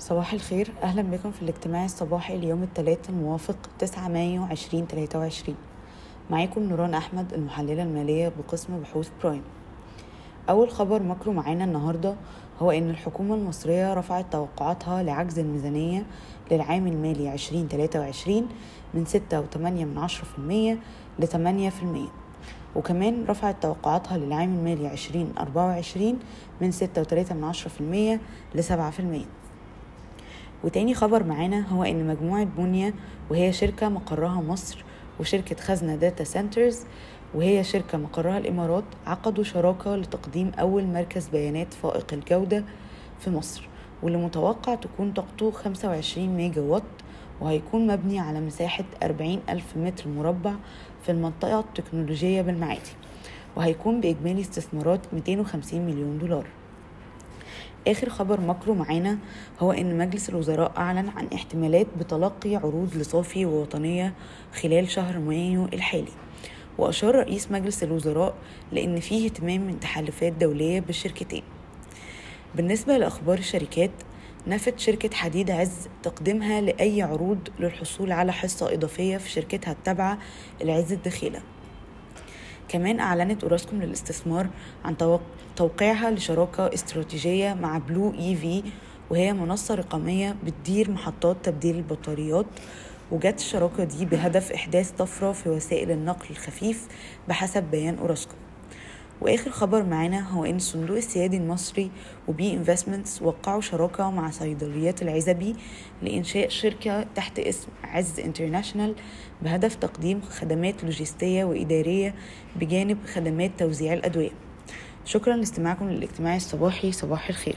صباح الخير. أهلا بكم في الاجتماع الصباحي اليوم الثلاث الموافق 9 مايو 2023 معاكم نوران أحمد المحللة المالية بقسم بحوث برايم. أول خبر macro معانا النهاردة هو إن الحكومة المصرية رفعت توقعاتها لعجز الميزانية للعام المالي 2023 من 6.8% ل 8% وكمان رفعت توقعاتها للعام المالي 2024 من 6.3% ل 7% وتاني خبر معانا هو إن مجموعة بنية وهي شركة مقرها مصر وشركة خزنة Data Centers وهي شركة مقرها الإمارات عقدوا شراكة لتقديم أول مركز بيانات فائق الجودة في مصر واللي متوقع تكون طاقته 25 ميجا وات وهيكون مبني على مساحة 40 ألف متر مربع في المنطقة التكنولوجية بالمعادي وهيكون بإجمالي استثمارات 250 مليون دولار. آخر خبر ماكرو معانا هو إن مجلس الوزراء أعلن عن احتمالات بتلقي عروض لصافي ووطنية خلال شهر مايو الحالي. وأشار رئيس مجلس الوزراء لأن فيه اهتمام من تحالفات دولية بالشركتين. بالنسبة لأخبار الشركات نفت شركة حديد عز تقديمها لأي عروض للحصول على حصة إضافية في شركتها التابعة العز الدخيلة. كمان أعلنت أوراسكوم للاستثمار عن توقيعها لشراكة استراتيجية مع Blue EV وهي منصة رقمية بتدير محطات تبديل البطاريات وجت الشراكة دي بهدف إحداث طفرة في وسائل النقل الخفيف بحسب بيان أوراسكوم. وآخر خبر معانا هو إن الصندوق السيادي المصري و B Investments وقعوا شراكة مع صيدليات العزبي لإنشاء شركة تحت اسم عز انترناشونال بهدف تقديم خدمات لوجستية وإدارية بجانب خدمات توزيع الأدوية. شكرا لاستماعكم للاجتماع الصباحي صباح الخير.